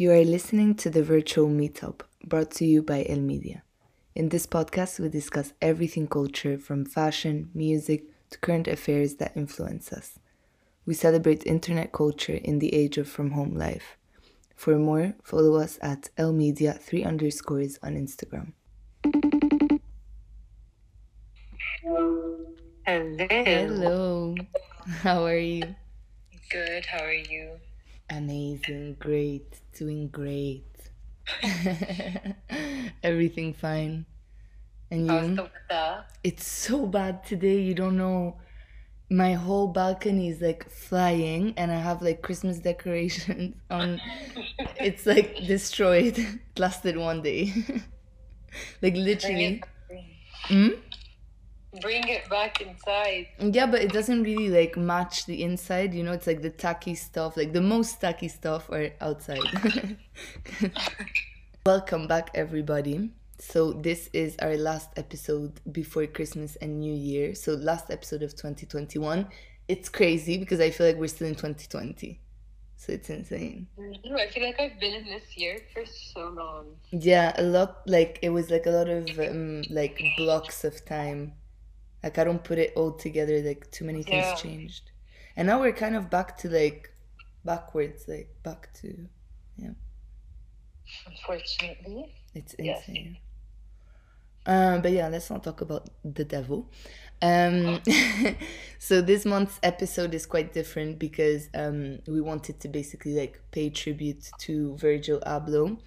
You are listening to the virtual meetup brought to you by El Media. In this podcast, we discuss everything culture from fashion, music to current affairs that influence us. We celebrate internet culture in the age of from home life. For more, follow us at El Media 3 underscores on Instagram. Hello. Hello, how are you? Good. How are you? Amazing, great, doing great. Everything fine. And you? It's so bad today, you don't know. My whole balcony is like flying, and I have like Christmas decorations on. It's like destroyed. It lasted one day. like literally. it, Hmm? Bring it back inside. Yeah, but it doesn't really like match the inside. You know, it's like the tacky stuff, like the most tacky stuff are outside. Welcome back, everybody. So, this is our last episode before Christmas and New Year. So, last episode of 2021. It's crazy because I feel like we're still in 2020. So, it's insane. I feel like I've been in this year for so long. Yeah, a lot, like, it was like a lot of um, like blocks of time. Like, I don't put it all together, like, too many things Yeah. changed. And now we're kind of back to like backwards, like, back to, yeah. Unfortunately. it's Yes. insane. Um, but yeah, let's not talk about the devil. Um, so this month's episode is quite different because um, we wanted to basically like pay tribute to Virgil Abloh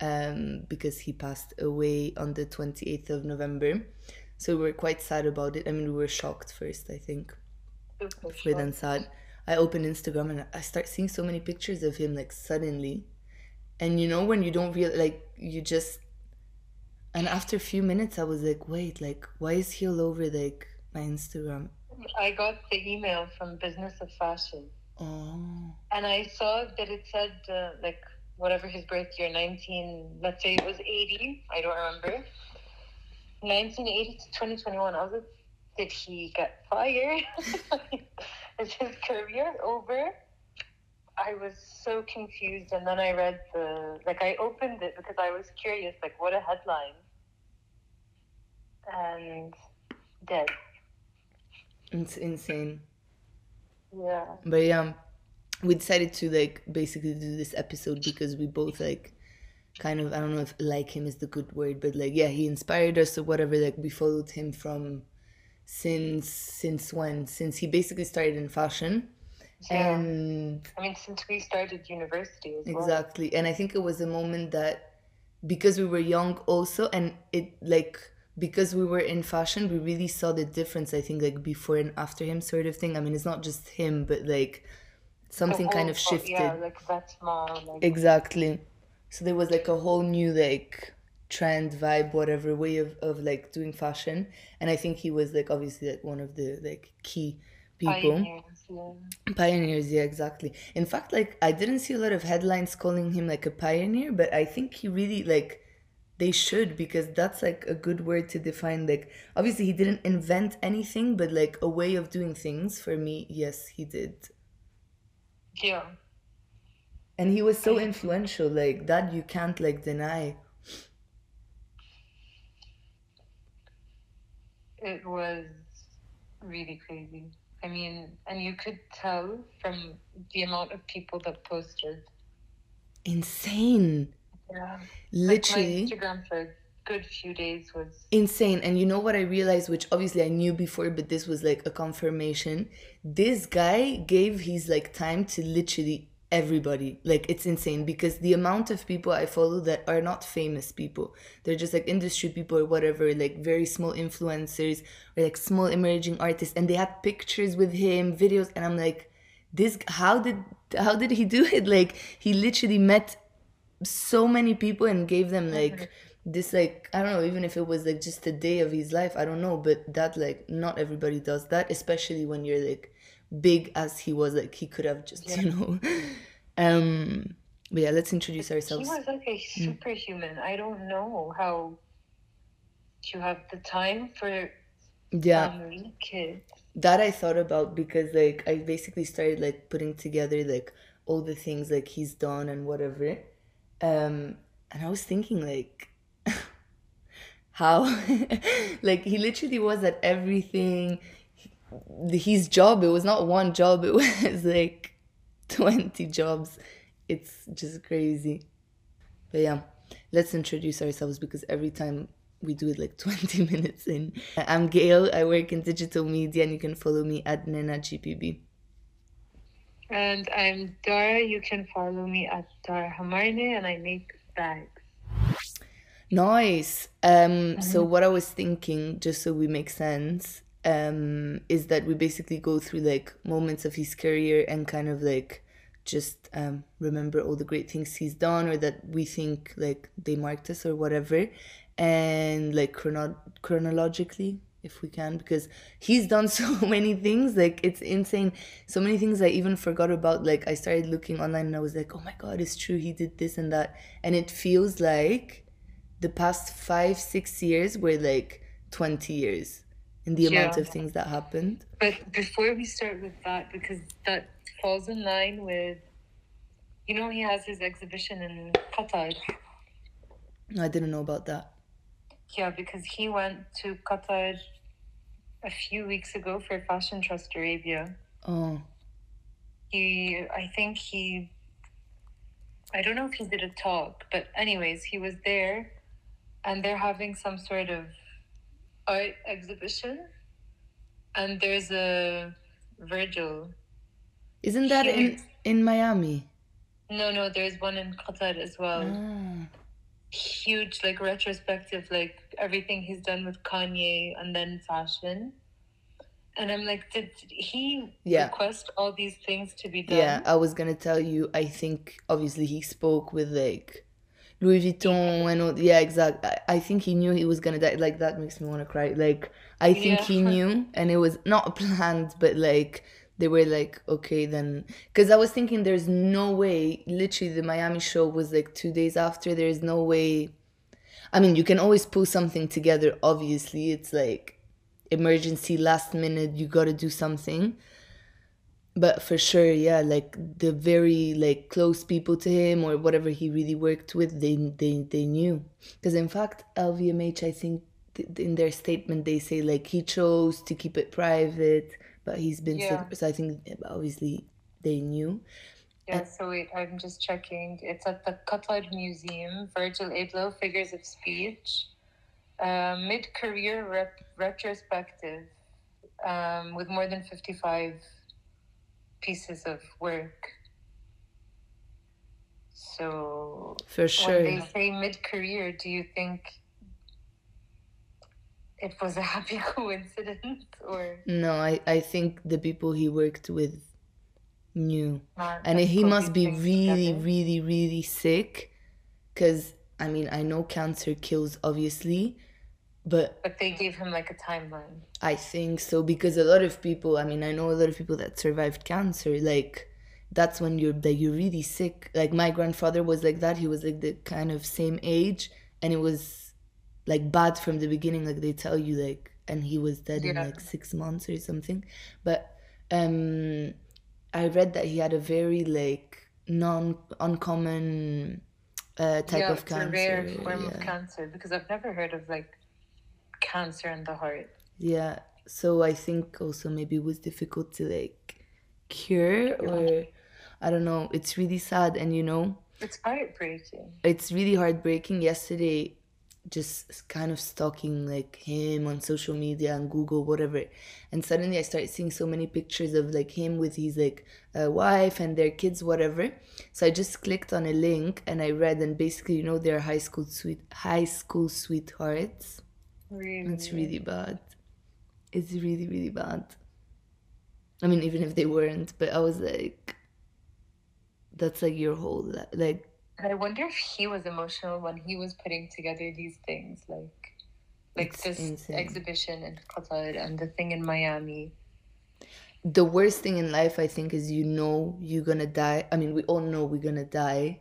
um, because he passed away on the 28th of November. So we were quite sad about it. I mean, we were shocked first, I think, before then sad. I opened Instagram and I start seeing so many pictures of him like suddenly. And you know, when you don't real like, you just and after a few minutes, I was like, wait, like, why is he all over like my Instagram? I got the email from Business of Fashion, Oh, and I saw that it said uh, like whatever his birth year, nineteen. Let's say it was eighty. I don't remember. Nineteen eighty to twenty twenty one. I was like, did he get fired? Is his career over? I was so confused, and then I read the like I opened it because I was curious, like what a headline, and dead. it's insane. Yeah. But yeah, we decided to like basically do this episode because we both like kind of I don't know if like him is the good word, but like yeah, he inspired us or whatever. Like we followed him from since since when? Since he basically started in fashion. Yeah. And I mean, since we started university as well. exactly. And I think it was a moment that because we were young also and it like because we were in fashion we really saw the difference i think like before and after him sort of thing i mean it's not just him but like something kind of shifted Yeah, like that's more like exactly so there was like a whole new like trend vibe whatever way of, of like doing fashion and i think he was like obviously like one of the like key people pioneers. Yeah. Pioneers, yeah, exactly. In fact, like I didn't see a lot of headlines calling him like a pioneer, but I think he really like they should because that's like a good word to define like obviously he didn't invent anything, but like a way of doing things for me, yes, he did. Yeah. And he was so influential, like that you can't like deny. It was really crazy. I mean, and you could tell from the amount of people that posted. Insane. Yeah. Literally. Like Instagram for a good few days was insane and you know what i realized which obviously i knew before but this was like a confirmation this guy gave his like time to literally everybody. Like it's insane because the amount of people i follow that are not famous people they're just like industry people or whatever like very small influencers or like small emerging artists and they had pictures with him videos and i'm like this how did how did he do it? Like he literally met so many people and gave them like this like i don't know even if it was like just a day of his life i don't know but that like not everybody does that especially when you're like big as he was like he could have just you know um but yeah let's introduce ourselves. he was like a superhuman. I don't know how you have the time for yeah kids. that i thought about because like i basically started like putting together like all the things like he's done and whatever Um, and I was thinking like how like he literally was at everything his job it was not one job it was like 20 jobs. It's just crazy. But yeah let's introduce ourselves because every time we do it like 20 minutes in. I'm Gael i work in digital media and you can follow me at nena gpb and i'm dara you can follow me at dara hamarneh and i make bags. Nice. Um mm-hmm. so what i was thinking just so we make sense um, is that we basically go through like moments of his career and kind of like just um, remember all the great things he's done or that we think like they marked us or whatever. And like chrono- chronologically if we can because he's done so many things like it's insane. So many things i even forgot about like i started looking online and i was like oh my god it's true he did this and that. And it feels like the past five six years were like 20 years in the yeah. amount of things that happened. But before we start with that, because that falls in line with, you know, he has his exhibition in Qatar. I didn't know about that. Yeah, because he went to Qatar a few weeks ago for Fashion Trust Arabia. Oh. He, I think he, I don't know if he did a talk, but anyways, he was there and they're having some sort of art exhibition, and there's a Virgil. Isn't that in in Miami? No, no, there's one in Qatar as well. Ah. Huge, like retrospective, like everything he's done with Kanye and then fashion. And I'm like, did he yeah. request all these things to be done? Yeah, I was gonna tell you. I think obviously he spoke with like Louis Vuitton and all. Yeah, exactly. I, I think he knew he was gonna die. Like that makes me want to cry. Like I think yeah. he knew, and it was not planned, but like they were like, okay, then. Because I was thinking, there's no way. Literally, the Miami show was like two days after. There is no way. I mean, you can always pull something together. Obviously, it's like emergency, last minute. You got to do something but for sure yeah like the very like close people to him or whatever he really worked with they they, they knew because in fact lvmh i think th- in their statement they say like he chose to keep it private but he's been yeah. so i think obviously they knew yeah, so wait, I'm just checking. It's at the Qatar Museum, Virgil Abloh, Figures of Speech, uh, mid career rep- retrospective um, with more than 55 pieces of work. So for sure, when they say mid-career, do you think it was a happy coincidence or no? I I think the people he worked with knew, and he must be really, together. really, really sick, because I mean I know cancer kills obviously, but but they gave him like a timeline i think so because a lot of people i mean i know a lot of people that survived cancer like that's when you're that you're really sick like my grandfather was like that he was like the kind of same age and it was like bad from the beginning like they tell you like and he was dead yeah. in like six months or something but um i read that he had a very like non uncommon uh, type yeah, of cancer. It's a rare form yeah. of cancer because I've never heard of like cancer in the heart. Yeah. So I think also maybe it was difficult to like cure or I don't know. It's really sad and you know it's heartbreaking. It's really heartbreaking. Yesterday just kind of stalking like him on social media and Google, whatever. And suddenly I started seeing so many pictures of like him with his like uh, wife and their kids, whatever. So I just clicked on a link and I read and basically, you know, they're high school sweet high school sweethearts. Really? It's really bad. It's really, really bad. I mean, even if they weren't, but I was like, that's like your whole life. like. I wonder if he was emotional when he was putting together these things, like, like this insane. exhibition in Qatar and the thing in Miami. The worst thing in life, I think, is you know you're gonna die. I mean, we all know we're gonna die,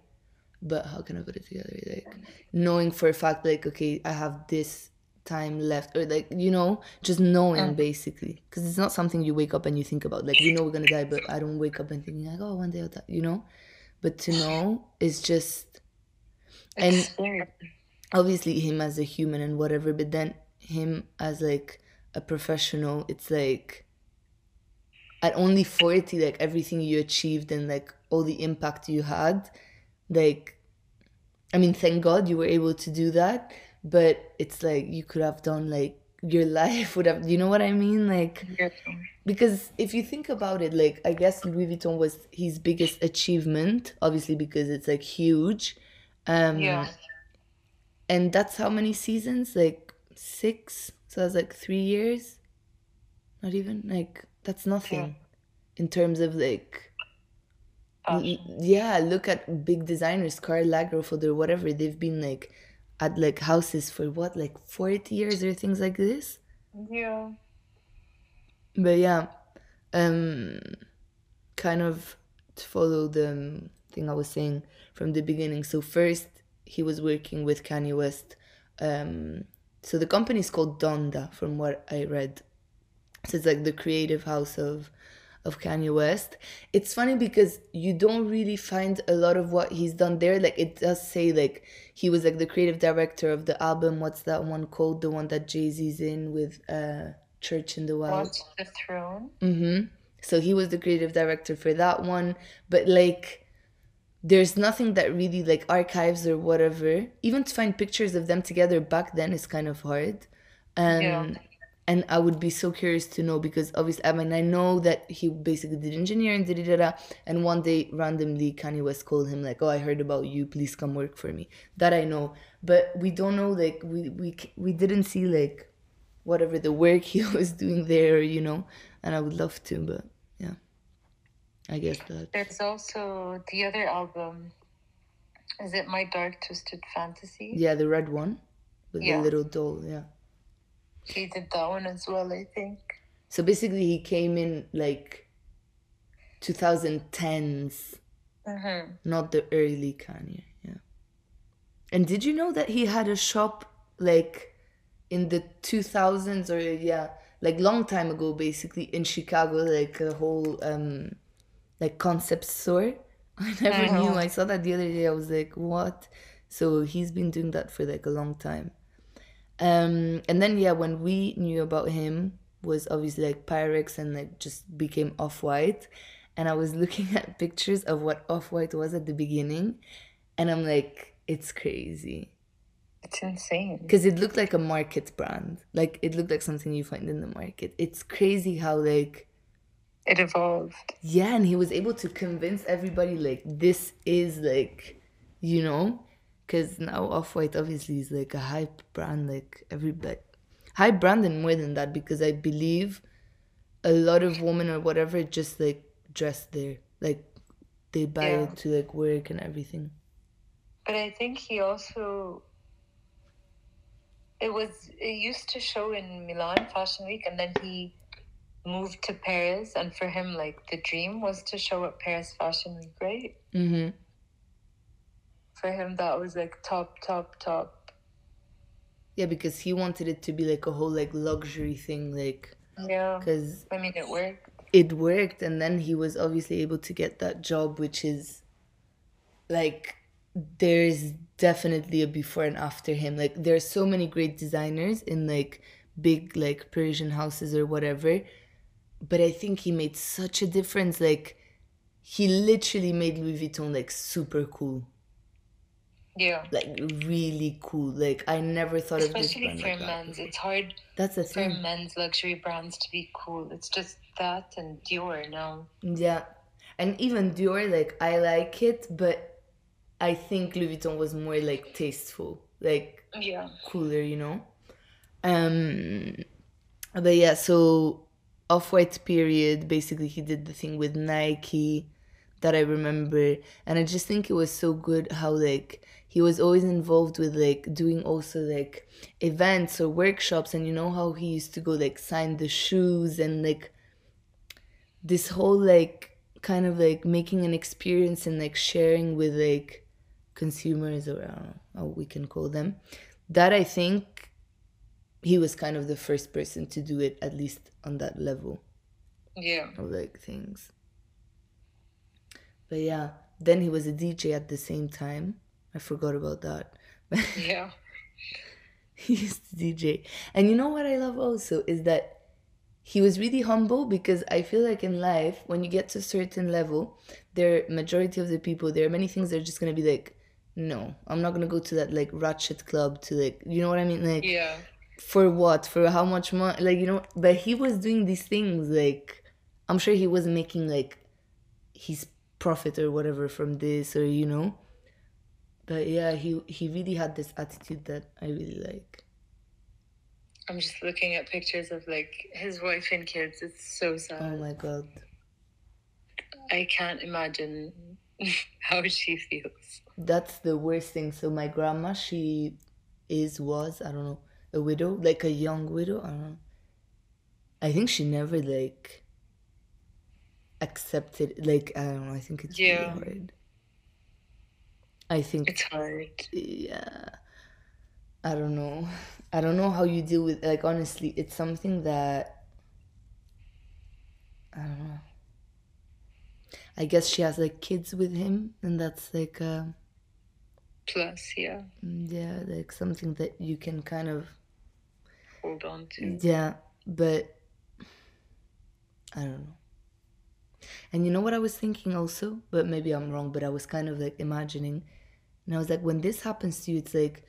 but how can I put it together? Like knowing for a fact, like, okay, I have this time left or like you know just knowing mm. basically. Because it's not something you wake up and you think about like you know we're gonna die but i don't wake up and thinking like oh one day i'll die you know? But to know is just And- obviously him as a human and whatever but then him as like a professional it's like at only 40 like everything you achieved and like all the impact you had like i mean thank god you were able to do that but it's like you could have done like your life would have you know what i mean like Yeah. because if you think about it like i guess louis vuitton was his biggest achievement obviously because it's like huge um Yeah. and that's how many seasons like six so that's like three years not even like that's nothing in terms of like Fashion. yeah look at big designers Karl Lagerfeld or whatever they've been like at like houses for what like 40 years or things like this? Yeah. but yeah um kind of to follow the um, thing i was saying from the beginning. So first he was working with kanye west um so the company is called donda from what i read. So it's like the creative house of of Kanye West. It's funny because you don't really find a lot of what he's done there. Like it does say like he was like the creative director of the album. What's that one called? The one that Jay Z's in with uh Church in the Wild. Watch the throne. Mm-hmm. So he was the creative director for that one. But like there's nothing that really like archives or whatever. Even to find pictures of them together back then is kind of hard. Um Yeah. And I would be so curious to know because obviously I mean I know that he basically did engineering, da da da and one day randomly Kanye West called him like, "Oh, I heard about you. Please come work for me." That I know, but we don't know like we we we didn't see like whatever the work he was doing there, you know. And I would love to, but yeah, I guess that. There's also the other album. Is it My Dark Twisted Fantasy? Yeah, the red one with Yeah. the little doll. Yeah. He did that one as well, I think. So basically, he came in like 2010s. Mm-hmm. not the early Kanye. Yeah. And did you know that he had a shop like in the 2000s or yeah, like long time ago basically in Chicago like a whole um like concept store? I never Mhm. knew. I saw that the other day. I was like, "What?" So he's been doing that for like a long time. Um and then yeah, when we knew about him was obviously like Pyrex and like just became off-white and I was looking at pictures of what Off White was at the beginning, and I'm like, it's crazy It's insane. because it looked like a market brand, like it looked like something you find in the market. It's crazy how like It evolved. yeah, and he was able to convince everybody like this is like, you know, because now Off White obviously is like a hype brand, like everybody hype brand and more than that because I believe a lot of women or whatever just like dress there, like they buy Yeah. it to like work and everything. But I think he also it was it used to show in Milan Fashion Week and then he moved to Paris and for him like the dream was to show at Paris Fashion Week, right? Mm-hmm. For him that was like top, top, top. Yeah, because he wanted it to be like a whole like luxury thing, like Yeah. because I mean it worked. it worked and then he was obviously able to get that job which is like there's definitely a before and after him like there are so many great designers in like big like persian houses or whatever but i think he made such a difference like he literally made louis vuitton like super cool Yeah. like really cool like i never thought of this Especially for like men's. It's hard that's the thing for men's luxury brands to be cool. It's just that and Dior now. Yeah. And even Dior, like I like it, but I think Louis Vuitton was more like tasteful, like Yeah. cooler, you know? Um but yeah, so off white period, basically he did the thing with Nike that I remember. And I just think it was so good how like he was always involved with like doing also like events or workshops and you know how he used to go like sign the shoes and like this whole like kind of like making an experience and like sharing with like consumers or I don't know how we can call them. That I think he was kind of the first person to do it at least on that level Yeah. of like things. But yeah, then he was a DJ at the same time. I forgot about that. Yeah. he used to DJ. And you know what I love also is that he was really humble because I feel like in life, when you get to a certain level, there majority of the people, there are many things that are just gonna be like, no, I'm not gonna go to that like ratchet club to like you know what I mean? Like Yeah. for what? For how much money? Like, you know, but he was doing these things like I'm sure he wasn't making like his profit or whatever from this or you know. But yeah, he he really had this attitude that I really like. I'm just looking at pictures of like his wife and kids. It's so sad. Oh my god. I can't imagine how she feels. That's the worst thing. So my grandma, she is was, I don't know, a widow, like a young widow. I don't know. I think she never like accepted like I don't know, I think it's Yeah. really hard. I think It's hard. yeah. I don't know. I don't know how you deal with like honestly it's something that i don't know. I guess she has like kids with him and that's like uh Plus, yeah, yeah like something that you can kind of hold on to. yeah but i don't know. And you know what i was thinking also? But maybe i'm wrong but i was kind of like imagining and i was like when this happens to you it's like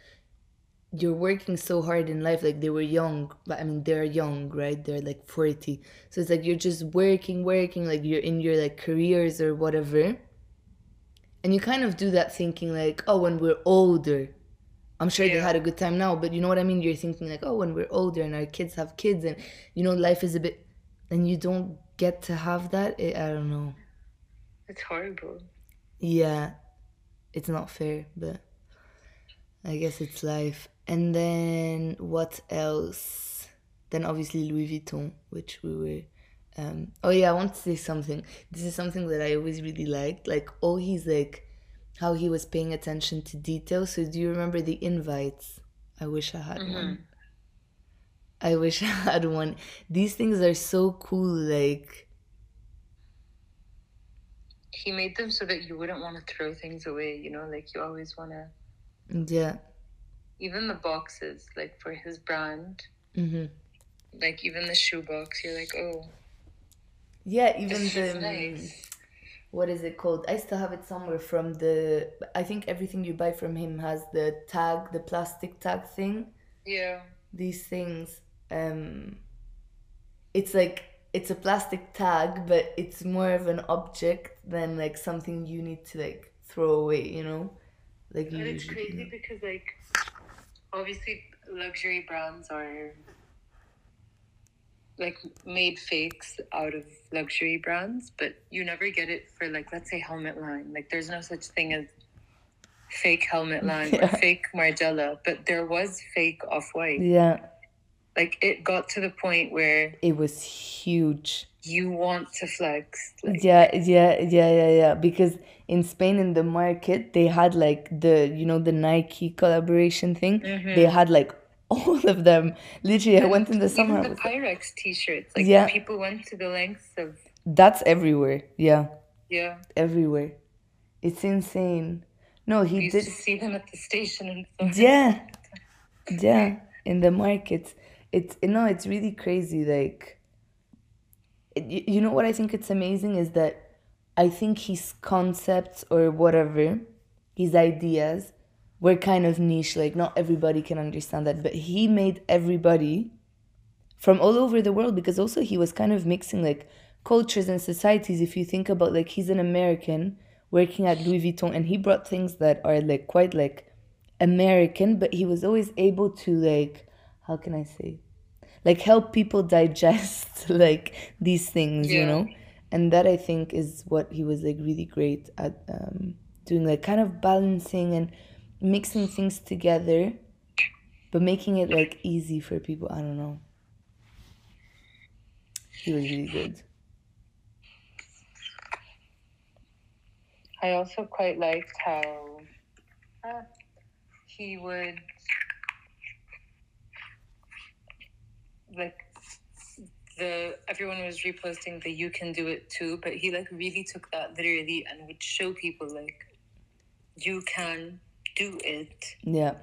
you're working so hard in life like they were young but i mean they're young right? They're like 40 so it's like you're just working working like you're in your like careers or whatever. And you kind of do that thinking like oh when we're older. I'm sure they had a good time now but you know what i mean? You're thinking like oh when we're older and our kids have kids and you know life is a bit and you don't get to have that it, i don't know. It's horrible. yeah it's not fair but i guess it's life. And then what else? Then obviously louis vuitton which we were um oh yeah i want to say something. This is something that i always really liked like all he's like how he was paying attention to detail. So do you remember the invites? I wish i had one. I wish i had one. These things are so cool like He made them so that you wouldn't want to throw things away, you know, like you always want to. yeah Even the boxes, like for his brand, hmm like even the shoe box, you're like, oh, yeah even the nice. what is it called? I still have it somewhere from the. I think everything you buy from him has the tag, the plastic tag thing. Yeah. These things, um, it's like it's a plastic tag, but it's more of an object than like something you need to like throw away. You know, like you And it's crazy because, like, obviously, luxury brands are like made fakes out of luxury brands, but you never get it for, like, let's say Helmut Lang. Like, there's no such thing as fake Helmut Lang or fake Margiela, but there was fake Off White. Yeah, Like, it got to the point where it was huge. you want to flex. Like, Yeah, yeah, yeah, yeah, yeah. Because in Spain, in the market, they had like the, you know, the Nike collaboration thing. They mm-hmm. had like all of them. Literally, I went in the summer. Even the Pyrex t-shirts. Like, Yeah. people went to the lengths of, That's everywhere. Yeah, yeah. everywhere. It's insane. No, We he used did. to see them at the station and. Yeah, yeah. In the markets, it's no, it's really crazy. Like, it, you, you know what I think it's amazing is that I think his concepts or whatever, his ideas, were kind of niche. Like, not everybody can understand that, but he made everybody from all over the world because also he was kind of mixing like cultures and societies. If you think about like he's an American working at Louis Vuitton and he brought things that are like quite like American, but he was always able to like how can I say like help people digest like these things, you know? And that I think is what he was like really great at um, doing, like kind of balancing and mixing things together, but making it like easy for people. I don't know. He was really good. I also quite liked how uh, he would like the everyone was reposting the you can do it too, but he like really took that literally and would show people like you can do it. Yeah.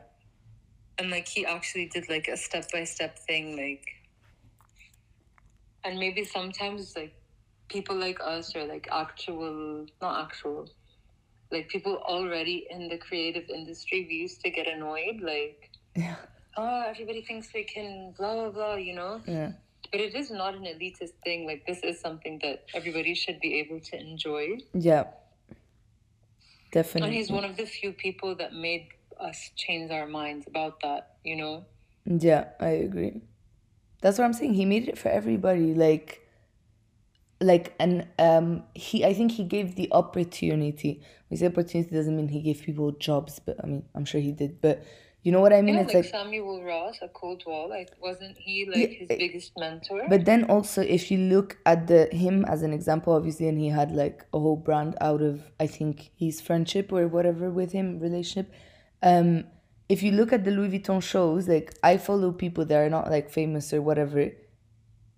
And like he actually did like a step by step thing, like and maybe sometimes like people like us or like actual not actual like people already in the creative industry we used to get annoyed like Yeah. Oh everybody thinks they can blah blah blah you know Yeah. but it is not an elitist thing like this is something that everybody should be able to enjoy Yeah. Definitely. And he's one of the few people that made us change our minds about that you know Yeah, I agree. That's what I'm saying. He made it for everybody. Like like and um he I think he gave the opportunity. We say opportunity doesn't mean he gave people jobs, but I mean I'm sure he did. But you know what I mean? yeah, it's like, like Samuel Ross, A-Cold-Wall. Like, wasn't he like Yeah, his eh, biggest mentor? But then also, if you look at the him as an example, obviously, and he had like a whole brand out of I think his friendship or whatever with him relationship. Um, if you look at the Louis Vuitton shows, like I follow people that are not like famous or whatever,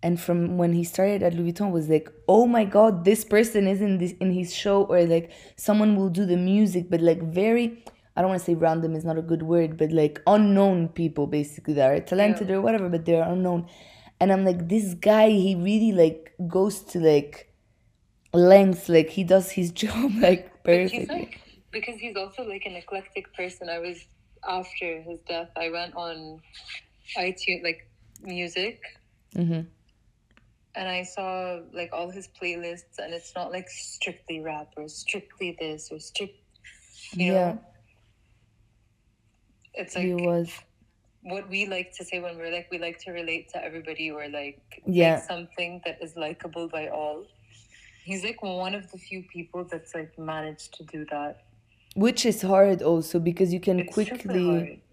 and from when he started at Louis Vuitton was like, oh my god, this person is in this in his show, or like someone will do the music, but like very. I don't want to say random is not a good word, but like unknown people basically that are talented or whatever, but they're unknown. And I'm like, this guy, he really like goes to like lengths, like he does his job like But he's perfectly. like because he's also like an eclectic person. I was after his death. I went on iTunes like music, hmm and I saw like all his playlists, and it's not like strictly rap or strictly this or strict. You Yeah, know, it's like he was. what we like to say when we're like we like to relate to everybody or like Yeah. something that is likable by all. He's like one of the few people that's like managed to do that. Which is hard also because you can It's quickly,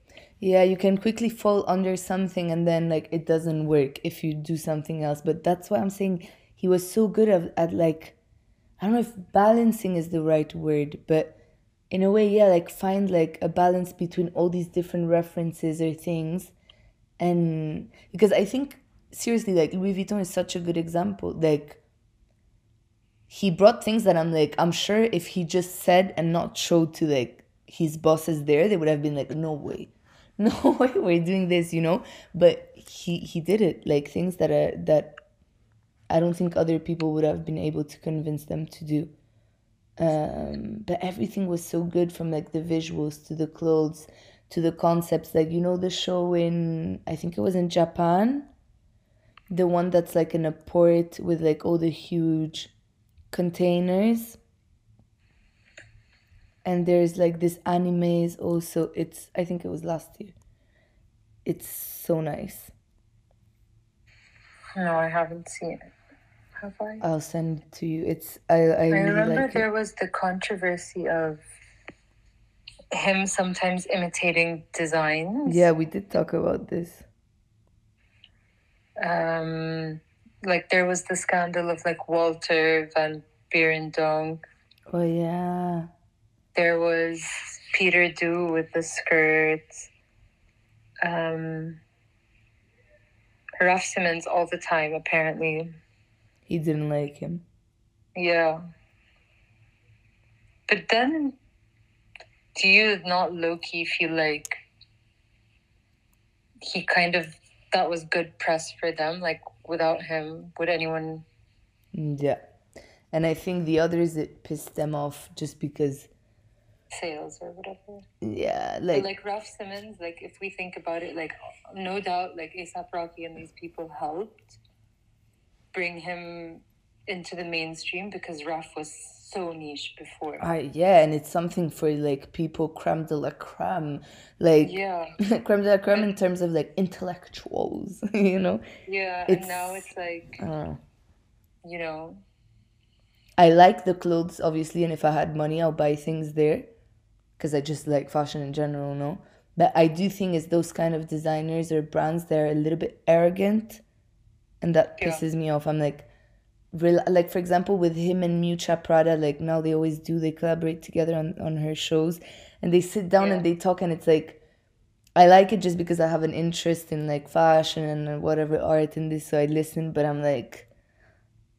yeah, you can quickly fall under something and then like it doesn't work if you do something else. But that's why I'm saying he was so good at, at like, I don't know if balancing is the right word, but in a way, yeah, like find like a balance between all these different references or things. And because I think seriously, like Louis Vuitton is such a good example. Like he brought things that I'm like, I'm sure if he just said and not showed to like his bosses there, they would have been like, no way, no way, we're doing this, you know. But he he did it, like things that are that I don't think other people would have been able to convince them to do. Um, but everything was so good from like the visuals to the clothes to the concepts. Like you know the show in I think it was in Japan, the one that's like in a port with like all the huge containers. And there's like this animes also. It's I think it was last year. It's so nice. No, I haven't seen it. Have I? I'll send it to you. It's I I I really remember like it. there was the controversy of him sometimes imitating designs. Yeah, we did talk about this. Um, like there was the scandal of like Walter van Beirendonck. Oh yeah. There was Peter Do with the skirts. Um, Raf Simons all the time, apparently. He didn't like him. Yeah. But then, do you not low key feel like he kind of that was good press for them? Like without him, would anyone? Mm, Yeah. And I think the others it pissed them off just because Sales or whatever. yeah, But like like Raf Simons, like if we think about it, like no doubt, like ASAP Rocky and these people helped bring him into the mainstream because Raf was so niche before. I yeah, and it's something for like people creme de la creme. Like yeah, creme de la creme in terms of like intellectuals, you know? yeah, It's- and now it's like know. you know, I like the clothes obviously and if I had money I'll buy things there because I just like fashion in general, no? But I do think it's those kind of designers or brands that are a little bit arrogant and that Yeah. pisses me off. I'm like rel- like for example with him and Miuccia Prada like now they always do they collaborate together on, on her shows and they sit down and they talk and it's like I like it just because I have an interest in like fashion and whatever art and this so I listen but I'm like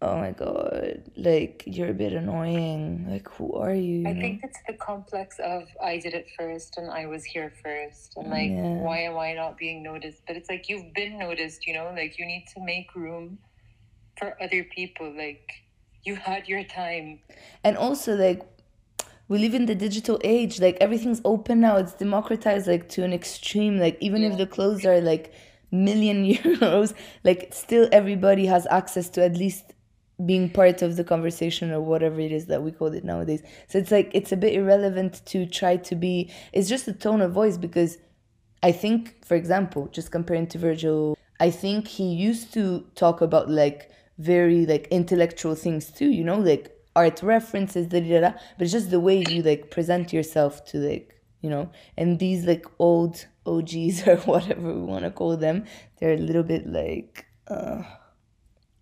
oh my god, like you're a bit annoying. Like who are you? I think it's the complex of I did it first and I was here first and like Yeah. why am I not being noticed? But it's like you've been noticed, you know, like you need to make room for other people. Like you had your time. and also like we live in the digital age like everything's open now it's democratized like to an extreme like even if the clothes are like million euros like still everybody has access to at least being part of the conversation or whatever it is that we call it nowadays so it's like it's a bit irrelevant to try to be it's just a tone of voice because I think, for example, just comparing to Virgil, I think he used to talk about like very like intellectual things too, you know, like art references, da, da, da, but it's just the way you like present yourself to like, you know, and these like old OGs or whatever we want to call them, they're a little bit like, uh,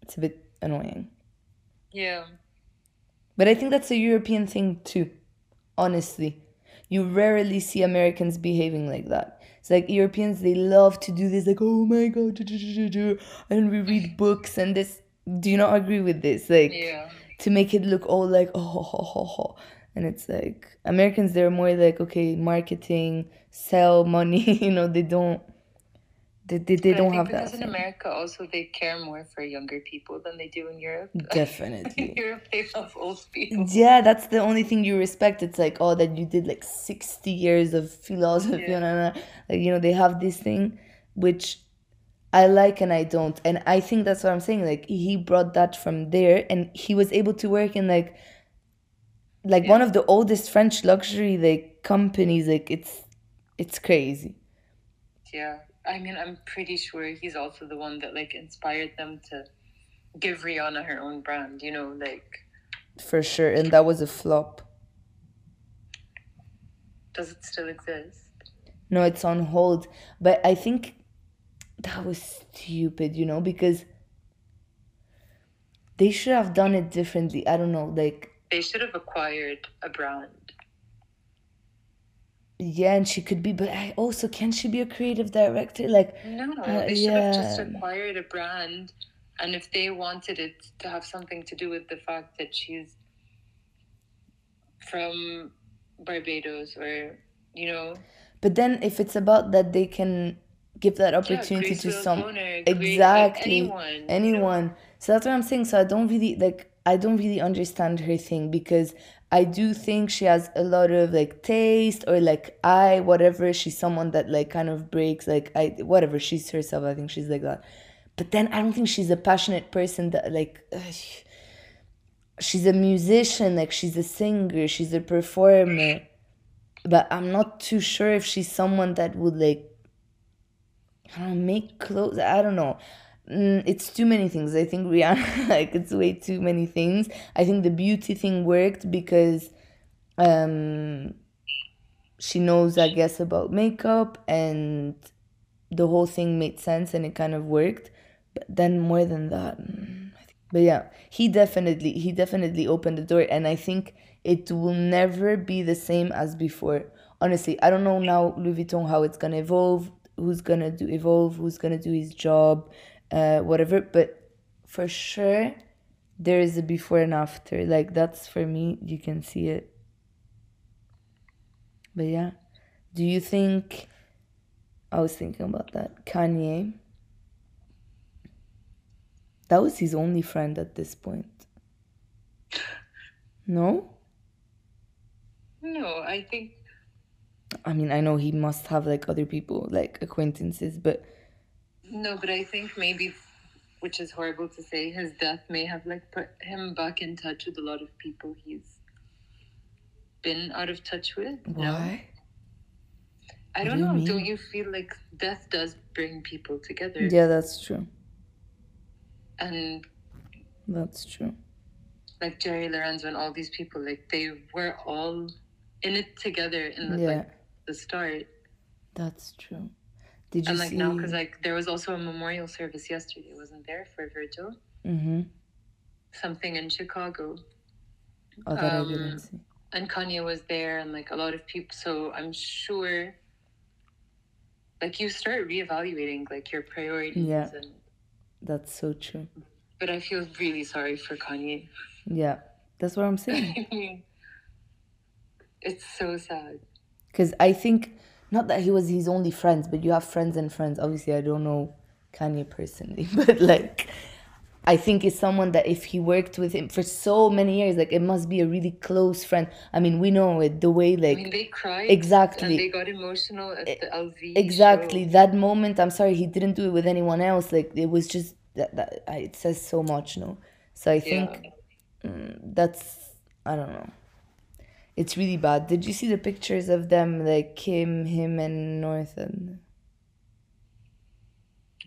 it's a bit annoying. Yeah. But I think that's a European thing too, honestly. You rarely see Americans behaving like that. It's like Europeans, they love to do this, like, oh my god, do, do, do, do, do," and we read books and this. Do you not agree with this? Like, Yeah. to make it look all like, oh, ho, ho, ho, ho. And it's like, Americans, they're more like, okay, marketing, sell money, you know, they don't. They, they, they don't have that. because in thing. America also they care more for younger people than they do in Europe. Definitely. in Europe they love old people. Yeah, that's the only thing you respect. It's like, oh, that you did like 60 years of philosophy. Yeah. na. Like, you know, they have this thing which I like and I don't. And I think that's what I'm saying. Like, he brought that from there and he was able to work in like, like one of the oldest French luxury like companies. Like, it's, it's crazy. Yeah. I mean I'm pretty sure he's also the one that like inspired them to give Rihanna her own brand, you know, like For sure. And that was a flop. does it still exist? No, it's on hold. But I think that was stupid, you know, because they should have done it differently. I don't know, like They should have acquired a brand. Yeah, and she could be, but I also can she be a creative director? Like No, Uh, they should have just acquired a brand and if they wanted it to have something to do with the fact that she's from Barbados or you know. But then if it's about that they can give that opportunity Grace to some Bonner, Grace- like, exactly. anyone, you know? anyone. So that's what i'm saying. So i don't really like i don't really understand her thing because i do think she has a lot of like taste or like i whatever she's someone that like kind of breaks like i whatever she's herself i think she's like that but then i don't think she's a passionate person that like ugh, she's a musician like she's a singer she's a performer but i'm not too sure if she's someone that would like I don't know, make clothes. I don't know. Mm, it's too many things. I think Rihanna, like, it's way too many things. I think the beauty thing worked because um, she knows, I guess, about makeup and the whole thing made sense and it kind of worked. But then more than that, mm, but yeah, he definitely, he definitely opened the door, and I think it will never be the same as before. Honestly, I don't know now Louis Vuitton how it's gonna evolve, who's gonna do evolve, who's gonna do his job, uh, whatever. But for sure, there is a before and after. Like that's for me, you can see it. But yeah, do you think? I was thinking about that. Kanye. That was his only friend at this point. No? No, I think I mean, I know he must have like other people, like acquaintances, but no, but I think maybe which is horrible to say, his death may have like put him back in touch with a lot of people he's been out of touch with. No? why? I What don't do know. mean? Don't you feel like death does bring people together? Yeah, that's true. And That's true. like Jerry Lorenzo and all these people, like they were all in it together in the, Yeah, like the start. that's true. Did you And like see? now, because like there was also a memorial service yesterday, wasn't there for Virgil? mm-hmm. Something in Chicago, Oh, that I um, didn't see. and Kanye was there, and like a lot of people. So I'm sure, like you start reevaluating like your priorities, Yeah. and That's so true. But I feel really sorry for Kanye. Yeah, that's what I'm saying. It's so sad. Because I think not that he was his only friends, but you have friends and friends. Obviously, I don't know Kanye personally, but like. I think it's someone that if he worked with him for so many years, like it must be a really close friend. I mean, we know it the way like I mean, they cried. Exactly. And they got emotional at the LV. exactly show. that moment i'm sorry he didn't do it with anyone else like it was just that, that it says so much no so i think mm, that's i don't know it's really bad did you see the pictures of them like kim him and north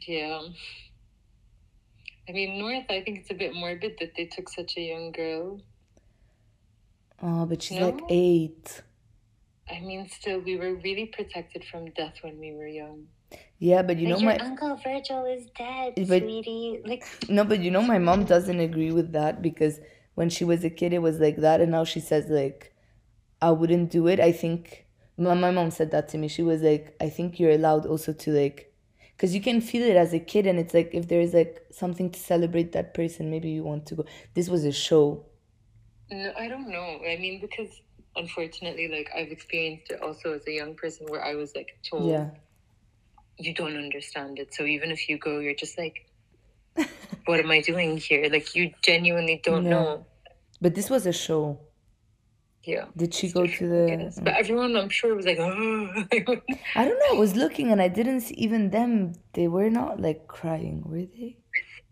Yeah. I mean, North, I think it's a bit morbid that they took such a young girl. oh but she's like eight I mean, still, we were really protected from death when we were young. yeah but you know like, my Uncle Virgil is dead, But- sweetie. Like, No, but you know, my mom doesn't agree with that because when she was a kid, it was like that, and now she says like, I wouldn't do it. I think my my mom said that to me. She was like, I think you're allowed also to like, because you can feel it as a kid, and it's like if there's like something to celebrate that person, maybe you want to go. This was a show. no, I don't know. I mean, because unfortunately, like, I've experienced it also as a young person where I was like told, Yeah, you don't understand it. So even if you go, you're just like, what am I doing here? Like, you genuinely don't know. but this was a show. Yeah. Did she go to guess. But everyone, I'm sure, was like, oh. I don't know. I was looking and I didn't see even them. They were not like crying, were they?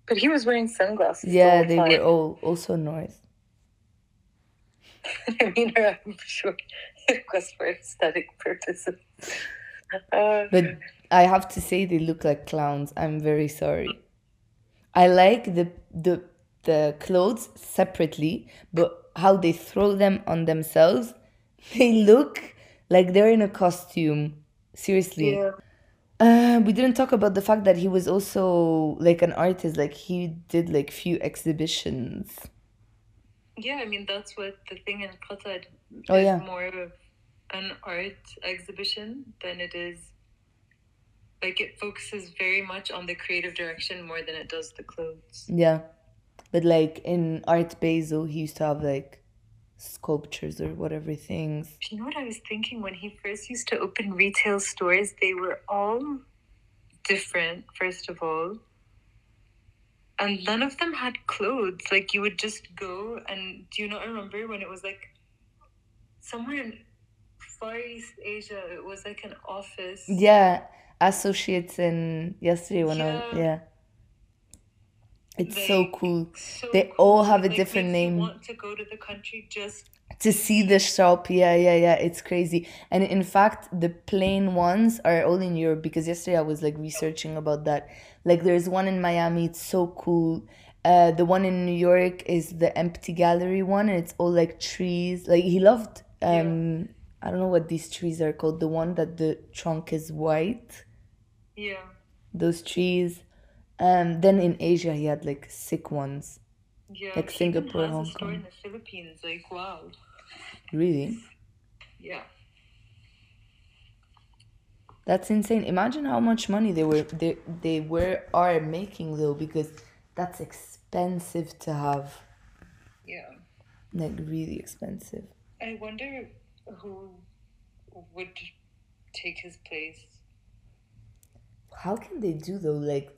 but he was wearing sunglasses. Yeah, whole they were all also north. I mean, I'm sure it was for aesthetic purposes. Uh, But I have to say they look like clowns. I'm very sorry. I like the the the clothes separately, but how they throw them on themselves, they look like they're in a costume. Seriously. yeah. Uh, we didn't talk about the fact that he was also like an artist. Like he did like few exhibitions. Yeah, I mean, that's what the thing in Qatar Oh, is yeah. more of an art exhibition than it is. Like, it focuses very much on the creative direction more than it does the clothes. Yeah, but like in Art Basel, he used to have like sculptures or whatever things. Do You know what I was thinking when he first used to open retail stores? They were all different, first of all. And none of them had clothes. Like you would just go and do you not remember when it was like somewhere in Far East Asia, it was like an office. Yeah, associates and yesterday when I Yeah. Yeah. It's so Like, cool So They cool. all have a Like, different name. want to go to the country just to see the shop. Yeah, yeah, yeah. It's crazy. And in fact, the plain ones are all in Europe because yesterday I was like researching about that. Like there's one in Miami, it's so cool. Uh, the one in New York is the empty gallery one, and it's all like trees. Like he loved um I don't know what these trees are called. The one that the trunk is white. yeah. Those trees. Um then in Asia he had like sick ones. Yeah. Like Singapore, Hong store in Kong. the Philippines. Like wow. Really? Yeah. That's insane. Imagine how much money they were they they were are making though because that's expensive to have. Yeah. Like really expensive. I wonder who would take his place. How can they do though? Like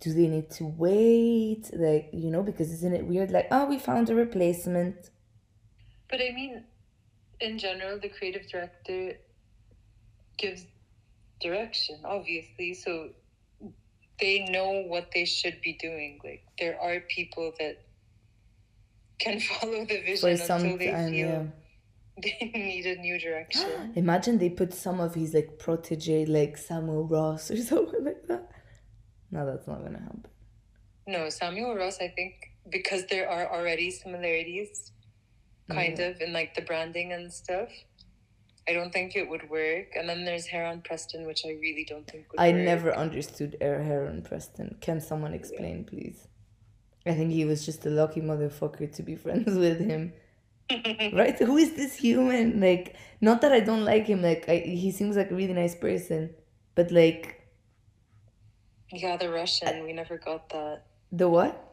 do they need to wait? Like, you know, because isn't it weird? Like, oh we found a replacement. But I mean, in general, the creative director gives direction, obviously. So they know what they should be doing. Like, there are people that can follow the For vision some until they feel yeah. they need a new direction. Imagine they put some of his like protege like Samuel Ross or something like that. No, that's not gonna happen. no, Samuel Ross, I think, because there are already similarities, kind of, in like the branding and stuff. I don't think it would work. And then there's Heron Preston, which I really don't think would I work. never understood Heron Preston. Can someone explain, please? I think he was just a lucky motherfucker to be friends with him. right? Who is this human? Like, not that I don't like him. Like, I, he seems like a really nice person, but like Yeah, the Russian. We never got that. the what?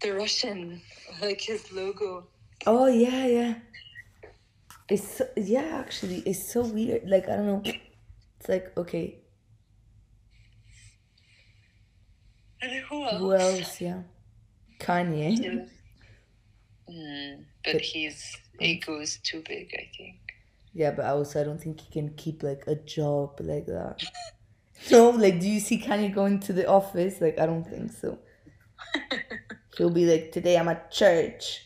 the Russian, like his logo. Oh yeah, yeah. It's so, yeah, actually, it's so weird. Like I don't know. It's like okay, And who else? who else? Yeah, Kanye. Yeah. Mm, but But- his ego is too big, I think. Yeah, but also I don't think he can keep like a job like that. No, like, do you see Kanye going to the office? Like, I don't think so. He'll be like, today I'm at church.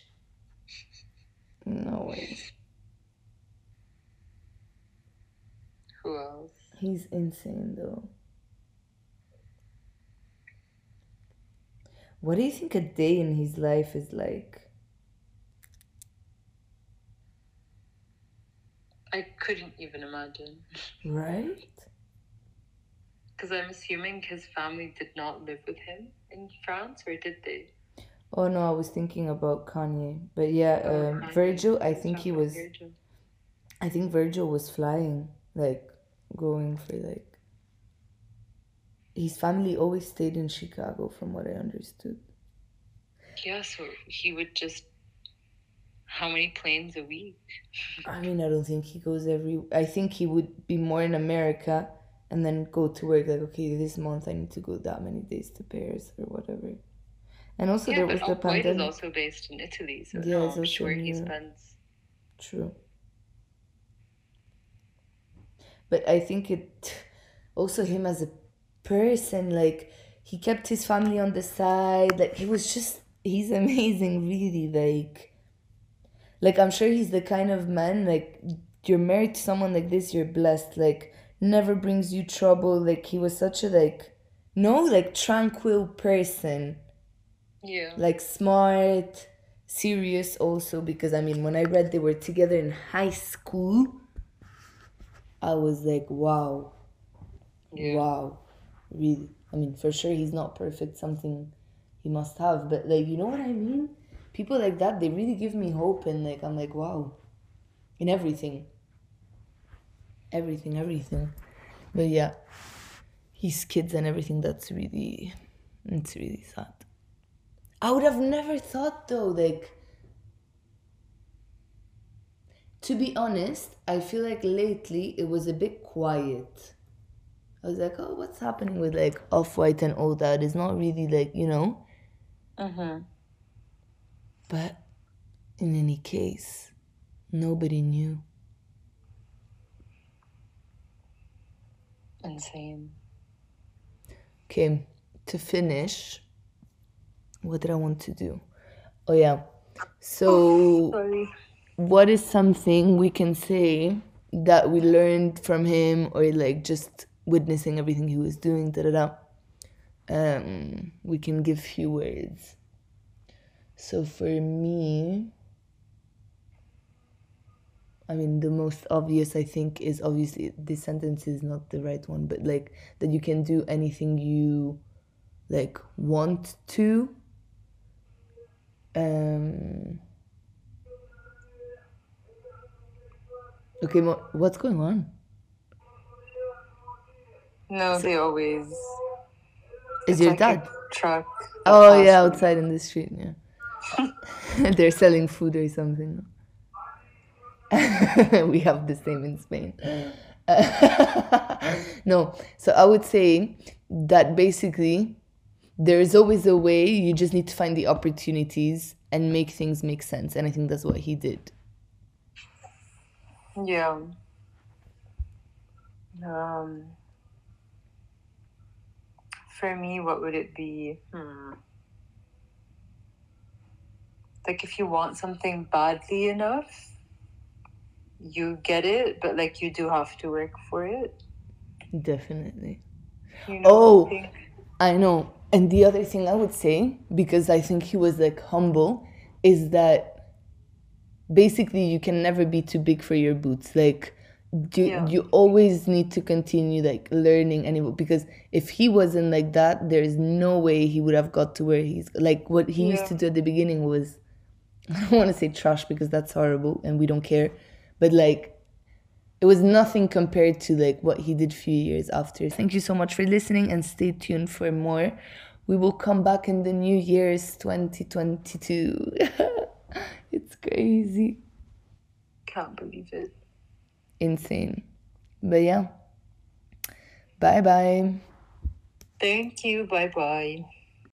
No way. Who else? He's insane though. What do you think a day in his life is like? I couldn't even imagine. Right? Because I'm assuming his family did not live with him in France, or did they? Oh no, I was thinking about Kanye. But yeah, um, Kanye. Virgil, I think he was Virgil. I think Virgil was flying, like going for like his family always stayed in Chicago from what I understood. Yeah, so he would just. How many planes a week? I mean, I don't think he goes every. I think he would be more in America and then go to work. Like, okay, this month I need to go that many days to Paris or whatever. And also, yeah, there was the White is also based in Italy, so Yeah, no, I'm sure he spends. True. But I think it also him as a person, like he kept his family on the side. Like he was just he's amazing, really. Like like I'm sure he's the kind of man like you're married to someone like this, you're blessed. Like never brings you trouble. Like he was such a like no like tranquil person Yeah. like smart, serious also because I mean when I read they were together in high school, I was like, wow, Yeah. wow, really. I mean, for sure he's not perfect, something he must have, but like you know what I mean? People like that, they really give me hope and like I'm like, wow, in everything, everything, everything. But yeah, his kids and everything. That's really, it's really sad. I would have never thought though, like to be honest, I feel like lately it was a bit quiet. I was like, oh, what's happening with like off white and all that? It's not really like, you know. Mm-hmm. But in any case, nobody knew. Insane. Okay, to finish, what did I want to do? Oh, yeah. So. Sorry. what is something we can say that we learned from him or like just witnessing everything he was doing da da da um we can give few words so for me i mean the most obvious i think is obviously this sentence is not the right one but like that you can do anything you like want to um Okay, what's going on? No, they always. Is your like dad? Truck. Oh yeah, outside in the street. Yeah, they're selling food or something. we have the same in Spain. no, so I would say that basically there is always a way. You just need to find the opportunities and make things make sense. And I think that's what he did. Yeah. Um. For me, what would it be? Hmm. Like if you want something badly enough, you get it, but like you do have to work for it. Definitely. You know, Oh. I think. I know. And the other thing I would say, because I think he was like humble, is that basically you can never be too big for your boots. Like you Yeah. you always need to continue like learning and because if he wasn't like that, there's no way he would have got to where he's like what he used to do at the beginning was I don't want to say trash because that's horrible and we don't care but like it was nothing compared to like what he did few years after. Thank you so much for listening and stay tuned for more. We will come back in the new year's 2022 it's crazy. Can't believe it. Insane. But yeah. Bye bye thank you. Bye bye